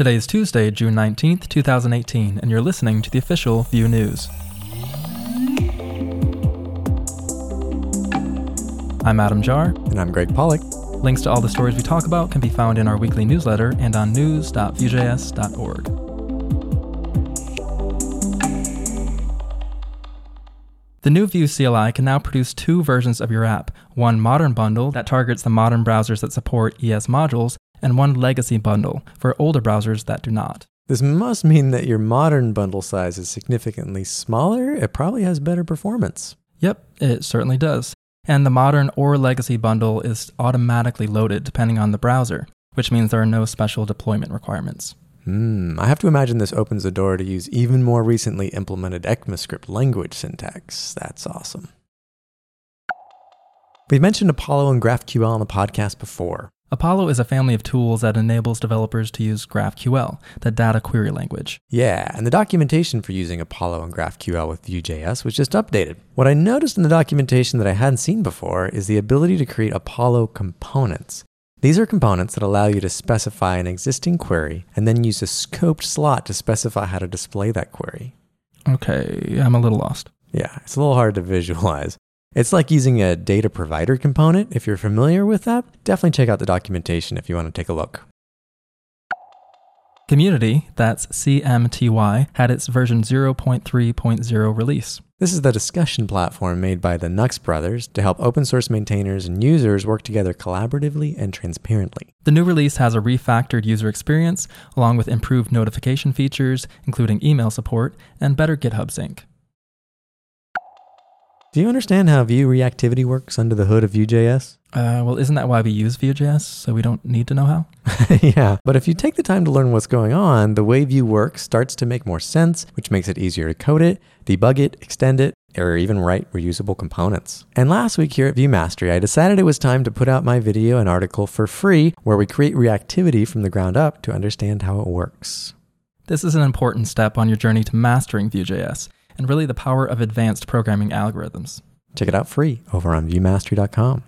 Today is Tuesday, June 19th, 2018, and you're listening to the official Vue News. I'm Adam Jahr. And I'm Gregg Pollack. Links to all the stories we talk about can be found in our weekly newsletter and on news.vuejs.org. The new Vue CLI can now produce two versions of your app one modern bundle that targets the modern browsers that support ES modules, and one legacy bundle for older browsers that do not. This must mean that your modern bundle size is significantly smaller. It probably has better performance. Yep, it certainly does. And the modern or legacy bundle is automatically loaded depending on the browser, which means there are no special deployment requirements. Hmm, I have to imagine this opens the door to use even more recently implemented ECMAScript language syntax. That's awesome. We've mentioned Apollo and GraphQL on the podcast before. Apollo is a family of tools that enables developers to use GraphQL, the data query language. Yeah, and the documentation for using Apollo and GraphQL with Vue.js was just updated. What I noticed in the documentation that I hadn't seen before is the ability to create Apollo components. These are components that allow you to specify an existing query and then use a scoped slot to specify how to display that query. Okay, I'm a little lost. Yeah, it's a little hard to visualize. It's like using a data provider component. If you're familiar with that, definitely check out the documentation if you want to take a look. Community, that's CMTY, had its version 0.3.0 release. This is the discussion platform made by the Nuxt brothers to help open source maintainers and users work together collaboratively and transparently. The new release has a refactored user experience, along with improved notification features, including email support, and better GitHub sync. Do you understand how Vue reactivity works under the hood of Vue.js? Uh, well, isn't that why we use Vue.js? So we don't need to know how? yeah, but if you take the time to learn what's going on, the way Vue works starts to make more sense, which makes it easier to code it, debug it, extend it, or even write reusable components. And last week here at Vue Mastery, I decided it was time to put out my video and article for free where we create reactivity from the ground up to understand how it works. This is an important step on your journey to mastering Vue.js and really the power of advanced programming algorithms. Check it out free over on vuemastery.com.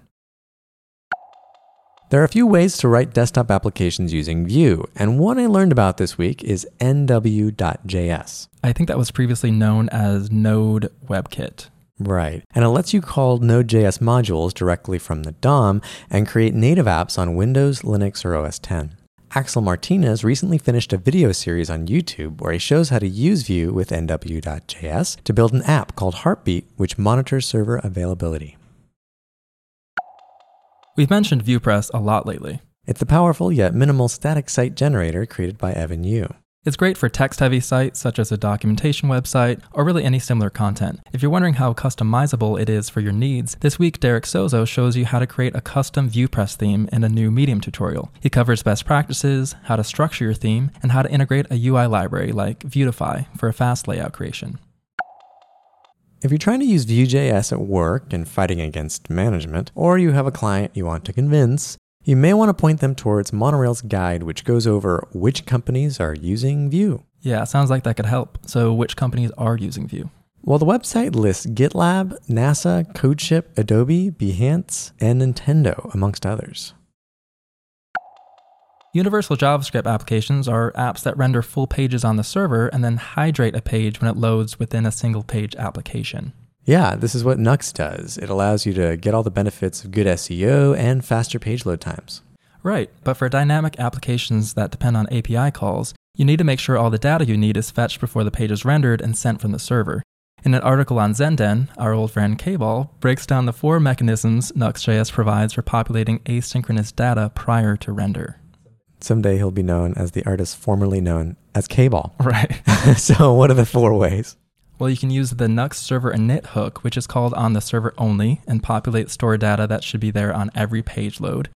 There are a few ways to write desktop applications using Vue, and one I learned about this week is nw.js. I think that was previously known as Node WebKit. Right. And it lets you call Node.js modules directly from the DOM and create native apps on Windows, Linux, or OS X. Axel Martinez recently finished a video series on YouTube where he shows how to use Vue with nw.js to build an app called Heartbeat, which monitors server availability. We've mentioned VuePress a lot lately. It's the powerful yet minimal static site generator created by Evan You. It's great for text heavy sites such as a documentation website or really any similar content. If you're wondering how customizable it is for your needs, this week Derek Sozo shows you how to create a custom VuePress theme in a new Medium tutorial. He covers best practices, how to structure your theme, and how to integrate a UI library like Vuetify for a fast layout creation. If you're trying to use Vue.js at work and fighting against management, or you have a client you want to convince, you may want to point them towards Monterail's guide, which goes over which companies are using Vue. Yeah, sounds like that could help. So, which companies are using Vue? Well, the website lists GitLab, NASA, CodeShip, Adobe, Behance, and Nintendo, amongst others. Universal JavaScript applications are apps that render full pages on the server and then hydrate a page when it loads within a single page application. Yeah, this is what Nuxt does. It allows you to get all the benefits of good SEO and faster page load times. Right, but for dynamic applications that depend on API calls, you need to make sure all the data you need is fetched before the page is rendered and sent from the server. In an article on Zendev, our old friend Kball breaks down the four mechanisms Nuxt.js provides for populating asynchronous data prior to render. Someday he'll be known as the artist formerly known as Kball. Right. so, what are the four ways? Well, you can use the Nuxt server init hook, which is called on the server only, and populate store data that should be there on every page load.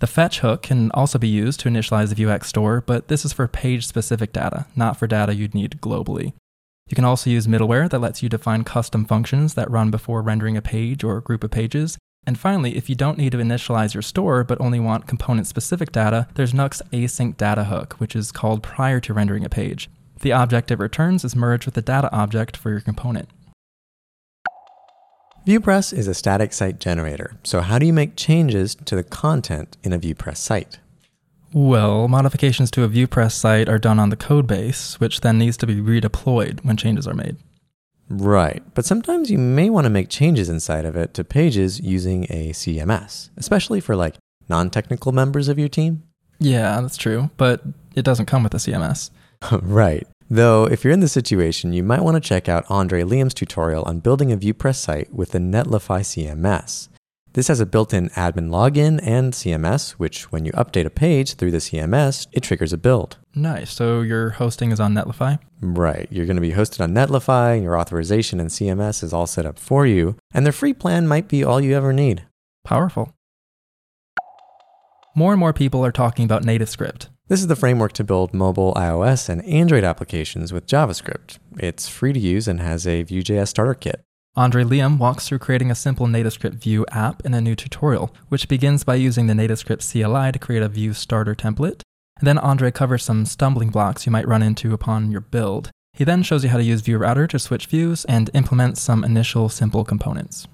The fetch hook can also be used to initialize the Vuex store, but this is for page specific data, not for data you'd need globally. You can also use middleware that lets you define custom functions that run before rendering a page or a group of pages. And finally, if you don't need to initialize your store but only want component specific data, there's Nuxt async data hook, which is called prior to rendering a page. The object it returns is merged with the data object for your component. VuePress is a static site generator, so how do you make changes to the content in a VuePress site? Well, modifications to a VuePress site are done on the code base, which then needs to be redeployed when changes are made. Right, but sometimes you may want to make changes inside of it to pages using a CMS, especially for like non technical members of your team. Yeah, that's true, but it doesn't come with a CMS. right. Though, if you're in this situation, you might want to check out Andre Liem's tutorial on building a VuePress site with the Netlify CMS. This has a built in admin login and CMS, which, when you update a page through the CMS, it triggers a build. Nice. So your hosting is on Netlify? Right. You're going to be hosted on Netlify, and your authorization and CMS is all set up for you, and their free plan might be all you ever need. Powerful. More and more people are talking about NativeScript. This is the framework to build mobile iOS and Android applications with JavaScript. It's free to use and has a Vue.js starter kit. Andre Liem walks through creating a simple NativeScript Vue app in a new tutorial, which begins by using the NativeScript CLI to create a Vue starter template. And then Andre covers some stumbling blocks you might run into upon your build. He then shows you how to use Vue Router to switch views and implement some initial simple components.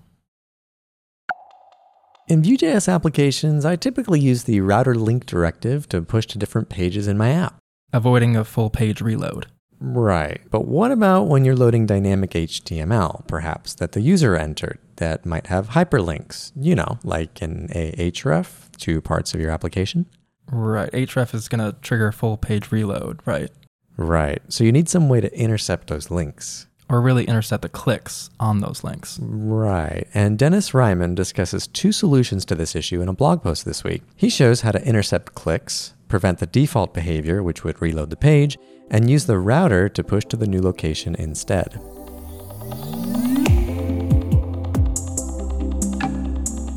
In Vue.js applications, I typically use the router link directive to push to different pages in my app. Avoiding a full page reload. Right. But what about when you're loading dynamic HTML, perhaps, that the user entered that might have hyperlinks, you know, like an href to parts of your application? Right. href is going to trigger a full page reload, right? Right. So you need some way to intercept those links. Or really intercept the clicks on those links. Right. And Dennis Reimann discusses two solutions to this issue in a blog post this week. He shows how to intercept clicks, prevent the default behavior, which would reload the page, and use the router to push to the new location instead.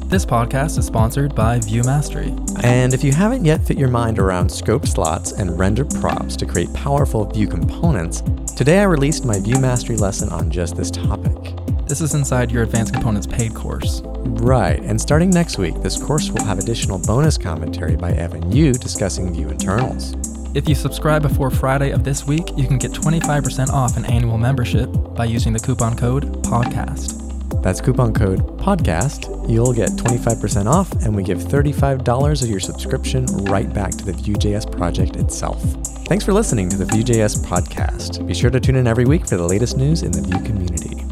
This podcast is sponsored by Vue Mastery. And if you haven't yet fit your mind around scope slots and render props to create powerful Vue components, today I released my Vue Mastery lesson on just this topic. This is inside your Advanced Components paid course. Right, and starting next week, this course will have additional bonus commentary by Evan You discussing Vue internals. If you subscribe before Friday of this week, you can get 25% off an annual membership by using the coupon code PODCAST. That's coupon code PODCAST. You'll get 25% off, and we give $35 of your subscription right back to the Vue.js project itself. Thanks for listening to the Vue.js podcast. Be sure to tune in every week for the latest news in the Vue community.